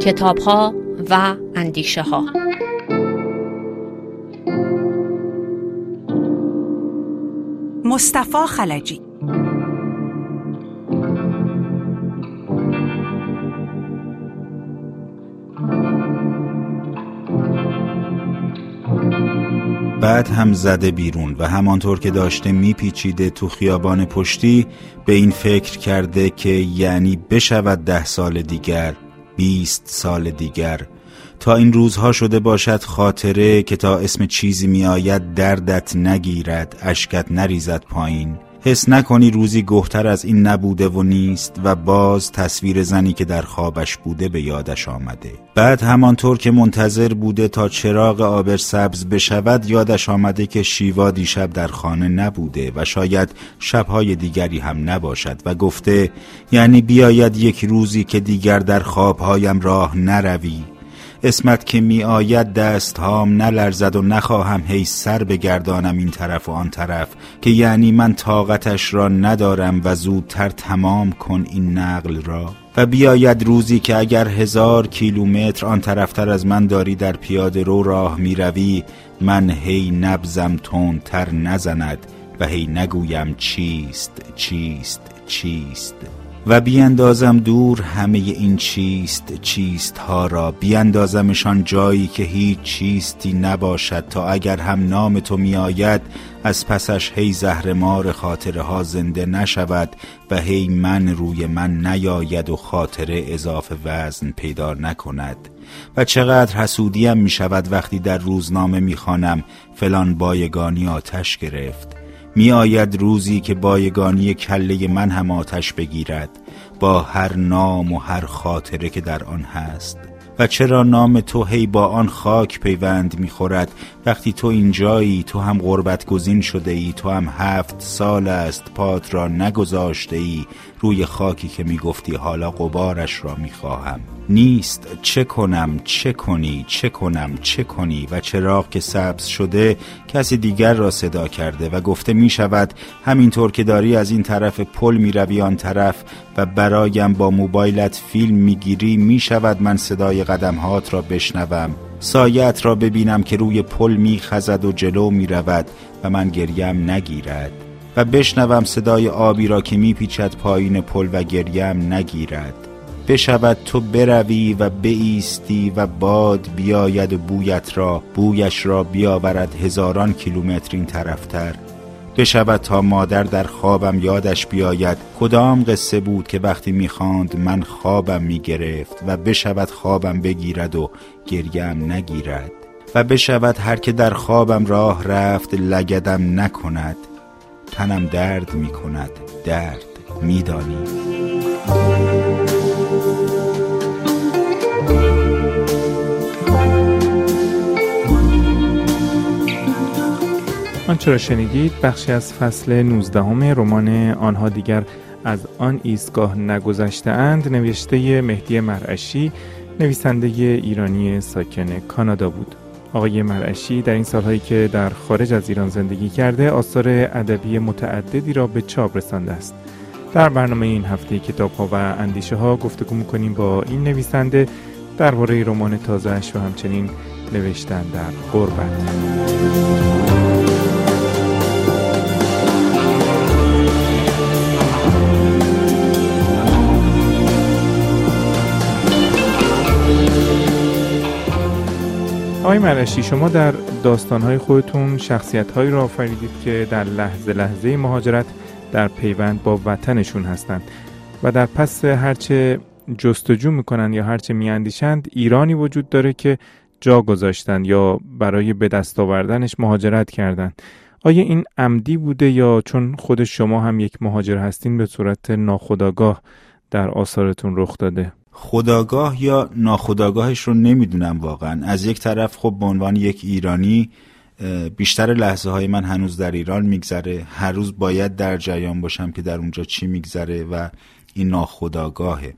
کتاب ها و اندیشه ها مصطفی خلجی. بعد هم زده بیرون و همانطور که داشته میپیچیده تو خیابان پشتی به این فکر کرده که یعنی بشود ده سال دیگر بیست سال دیگر. تا این روزها شده باشد خاطره که تا اسم چیزی میآید دردت نگیرد اشکت نریزد پایین. حس نکنی روزی گهتر از این نبوده و نیست و باز تصویر زنی که در خوابش بوده به یادش آمده. بعد همانطور که منتظر بوده تا چراغ آبر سبز بشود یادش آمده که شیوا دیشب در خانه نبوده و شاید شبهای دیگری هم نباشد و گفته یعنی بیاید یک روزی که دیگر در خوابهایم راه نروی. اسمت که می آید دست هام نلرزد و نخواهم هی سر بگردانم این طرف و آن طرف که یعنی من طاقتش را ندارم و زودتر تمام کن این نقل را. و بیاید روزی که اگر هزار کیلومتر آن طرفتر از من داری در پیاده رو راه می روی من هی نبزم تون تر نزند و هی نگویم چیست چیست چیست. و بیاندازم دور همه این چیست چیست ها را. بیاندازمشان جایی که هیچ چیستی نباشد تا اگر هم نام تو می آید از پسش هی زهر مار خاطره ها زنده نشود و هی من روی من نیاید و خاطره اضافه وزن پیدا نکند. و چقدر حسودیم می شود وقتی در روزنامه می خانم فلان بایگانی آتش گرفت. می آید روزی که بایگانی کله من هم آتش بگیرد با هر نام و هر خاطره که در آن هست. و چرا نام تو هی با آن خاک پیوند می‌خورد؟ وقتی تو اینجایی تو هم غربت گزین شده ای تو هم هفت سال است پات را نگذاشته ای روی خاکی که می‌گفتی حالا قبارش را می‌خواهم. نیست چه کنم چه کنی چه کنم چه کنی و چراغ که سبز شده کسی دیگر را صدا کرده و گفته می شود همینطور که داری از این طرف پل می روی آن طرف و برایم با موبایلت فیلم می گیری می شود من صدای قدم هات را بشنوم. سایت را ببینم که روی پل می خزد و جلو می رود و من گریم نگیرد. و بشنوم صدای آبی را که می پیچد پایین پل و گریم نگیرد. بشود تو بروی و بیستی و باد بیاید و بویت را بویش را بیاورد هزاران کیلومتر این طرفتر. بشود تا مادر در خوابم یادش بیاید کدام قصه بود که وقتی می‌خواند من خوابم می‌گرفت و بشود خوابم بگیرد و گریم نگیرد. و بشود هر که در خوابم راه رفت لگدم نکند. تنم درد می‌کند درد میدانی آنچه را شنیدید؟ بخشی از فصل 19 رمان آنها دیگر از آن ایستگاه نگذشته اند. نوشته مهدی مرعشی نویسنده ایرانی ساکن کانادا بود. آقای مرعشی در این سالهایی که در خارج از ایران زندگی کرده آثار ادبی متعددی را به چاپ رسانده است. در برنامه این هفته کتاب ها و اندیشه ها گفتگو می‌کنیم با این نویسنده درباره رمان تازهش و همچنین نوشتن در غربت آقای مرشی شما در داستانهای خودتون شخصیتهایی را آفریدید که در لحظه لحظه مهاجرت در پیوند با وطنشون هستند و در پس هرچه جستجو می‌کنن یا هرچه میاندیشند ایرانی وجود داره که جا گذاشتن یا برای به دست آوردنش مهاجرت کردند. آیا این عمدی بوده یا چون خود شما هم یک مهاجر هستین به صورت ناخودآگاه در آثارتون رخ داده؟ خداگاه یا ناخداگاهش رو نمی‌دونم واقعا. از یک طرف خب به عنوان یک ایرانی بیشتر لحظه های من هنوز در ایران میگذره. هر روز باید در جریان باشم که در اونجا چی میگذره و این ناخداگاهه.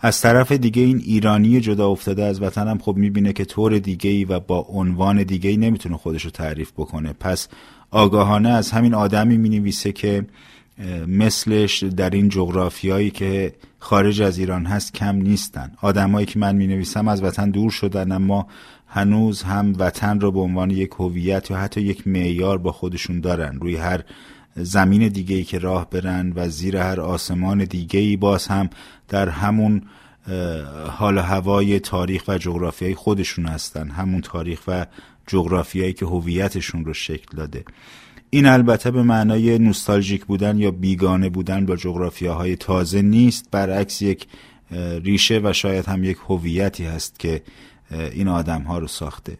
از طرف دیگه این ایرانی جدا افتاده از وطنم خب می‌بینه که طور دیگه ای و با عنوان دیگه ای نمی‌تونه خودش رو تعریف بکنه. پس آگاهانه از همین آدمی می‌نویسه که مثلش در این جغرافیایی که خارج از ایران هست کم نیستن. آدمایی که من می نویسم از وطن دور شدن اما هنوز هم وطن رو به عنوان یک هویت یا حتی یک معیار با خودشون دارن. روی هر زمین دیگه ای که راه برن و زیر هر آسمان دیگه ای باز هم در همون حال هوای تاریخ و جغرافیای خودشون هستن. همون تاریخ و جغرافیایی که هویتشون رو شکل داده. این البته به معنای نوستالژیک بودن یا بیگانه بودن با جغرافیاهای تازه نیست برعکس یک ریشه و شاید هم یک هویتی هست که این آدم ها رو ساخته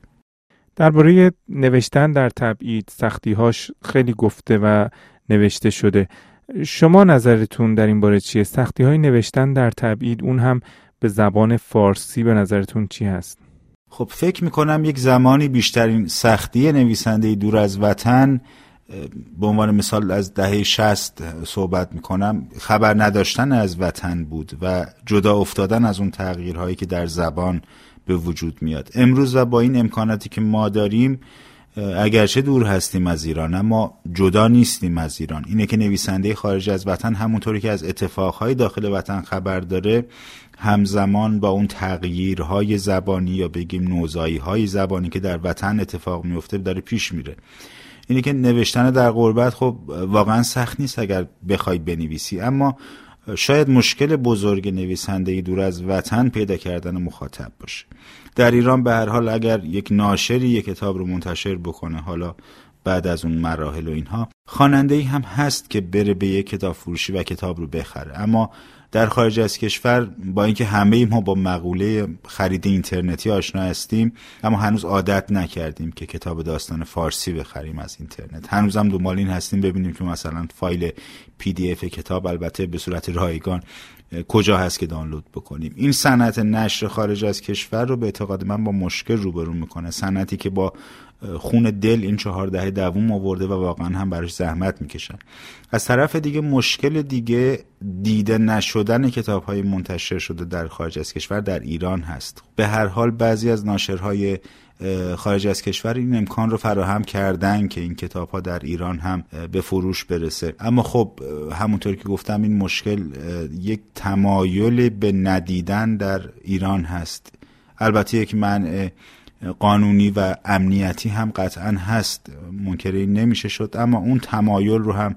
درباره نوشتن در تبعید سختیهاش خیلی گفته و نوشته شده شما نظرتون در این باره چیه؟ سختی های نوشتن در تبعید اون هم به زبان فارسی به نظرتون چی هست؟ خب فکر می‌کنم یک زمانی بیشترین سختی نویسنده دور از وطن به عنوان مثال از دهه شست صحبت می‌کنم خبر نداشتن از وطن بود و جدا افتادن از اون تغییرهایی که در زبان به وجود میاد. امروز و با این امکاناتی که ما داریم اگرچه دور هستیم از ایران اما جدا نیستیم از ایران. اینه که نویسنده خارج از وطن همونطوری که از اتفاقهای داخل وطن خبر داره همزمان با اون تغییرهای زبانی یا بگیم نوزایی های زبانی که در وطن اتفاق میفته داره پیش میره. اینه که نوشتن در غربت خب واقعا سخت نیست اگر بخوای بنویسی. اما شاید مشکل بزرگ نویسنده دور از وطن پیدا کردن مخاطب باشه. در ایران به هر حال اگر یک ناشری یک کتاب رو منتشر بکنه حالا بعد از اون مراحل و اینها خواننده ای هم هست که بره به یک کتاب فروشی و کتاب رو بخره. اما در خارج از کشور با اینکه همه ما با مقوله خرید اینترنتی آشنا هستیم اما هنوز عادت نکردیم که کتاب داستان فارسی بخریم از اینترنت. هنوزم دنبال این هستیم ببینیم که مثلا فایل پی دی اف کتاب البته به صورت رایگان کجا هست که دانلود بکنیم. این صنعت نشر خارج از کشور رو به اعتقاد من با مشکل روبرو می‌کنه. صنعتی که با خون دل این چهار دهه دووم آورده و واقعا هم براش زحمت می‌کشن. از طرف دیگه مشکل دیگه دیده نشدن کتاب های منتشر شده در خارج از کشور در ایران هست. به هر حال بعضی از ناشرهای خارج از کشور این امکان رو فراهم کردن که این کتاب ها در ایران هم به فروش برسه. اما خب همونطور که گفتم این مشکل یک تمایل به ندیدن در ایران هست. البته یک منع قانونی و امنیتی هم قطعا هست. منکر این نمیشه شد اما اون تمایل رو هم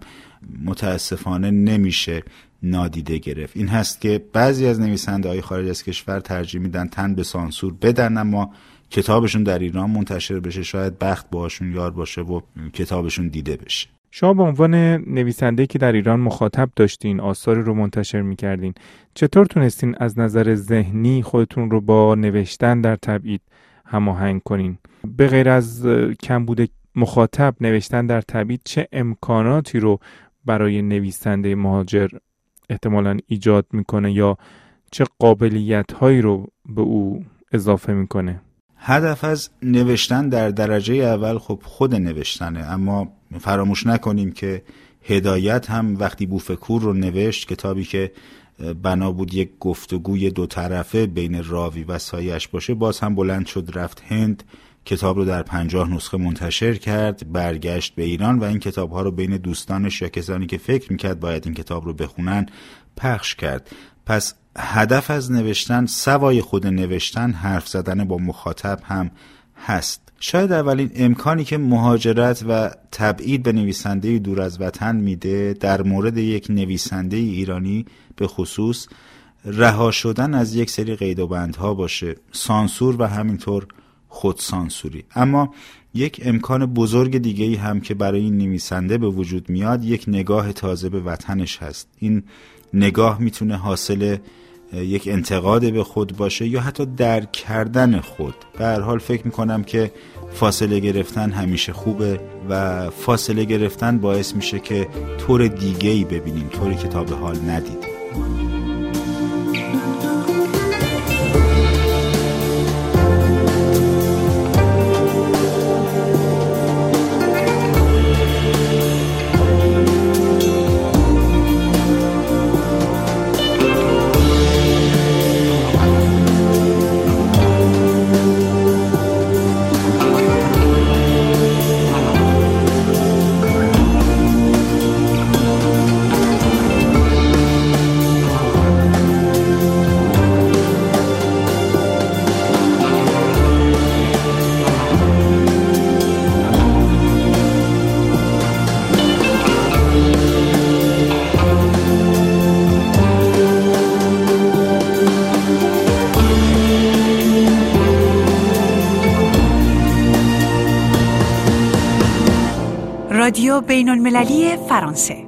متاسفانه نمیشه نادیده گرفت. این هست که بعضی از نویسنده های خارج از کشور ترجیح میدن تن به سانسور بدن اما کتابشون در ایران منتشر بشه شاید بخت باشون یار باشه و کتابشون دیده بشه. شما به عنوان نویسنده که در ایران مخاطب داشتین آثاری رو منتشر می‌کردین چطور تونستین از نظر ذهنی خودتون رو با نوشتن در تبعید هماهنگ کنین؟ به غیر از کمبود مخاطب نوشتن در تبعید چه امکاناتی رو برای نویسنده مهاجر احتمالا ایجاد می‌کنه یا چه قابلیت هایی رو به او اضافه می‌کنه؟ هدف از نوشتن در درجه اول خب خود نوشتنه اما فراموش نکنیم که هدایت هم وقتی بوفکور رو نوشت کتابی که بنا بود یک گفتگوی دو طرفه بین راوی و سایش باشه باز هم بلند شد رفت هند. کتاب رو در پنجاه نسخه منتشر کرد برگشت به ایران و این کتاب ها رو بین دوستانش یا کسانی که فکر می‌کرد باید این کتاب رو بخونن پخش کرد. پس هدف از نوشتن سوای خود نوشتن حرف زدن با مخاطب هم هست. شاید اولین امکانی که مهاجرت و تبعید به نویسنده دور از وطن میده در مورد یک نویسنده ایرانی به خصوص رها شدن از یک سری قید و بندها باشه. سانسور و همینطور خودسانسوری. اما یک امکان بزرگ دیگه ای هم که برای این نویسنده به وجود میاد یک نگاه تازه به وطنش هست. این نگاه می‌تونه حاصل یک انتقاد به خود باشه یا حتی درک کردن خود. به هر حال فکر می‌کنم که فاصله گرفتن همیشه خوبه و فاصله گرفتن باعث میشه که طور دیگه ای ببینیم طوری که تا به حال ندیدیم. رادیو بین المللی فرانسه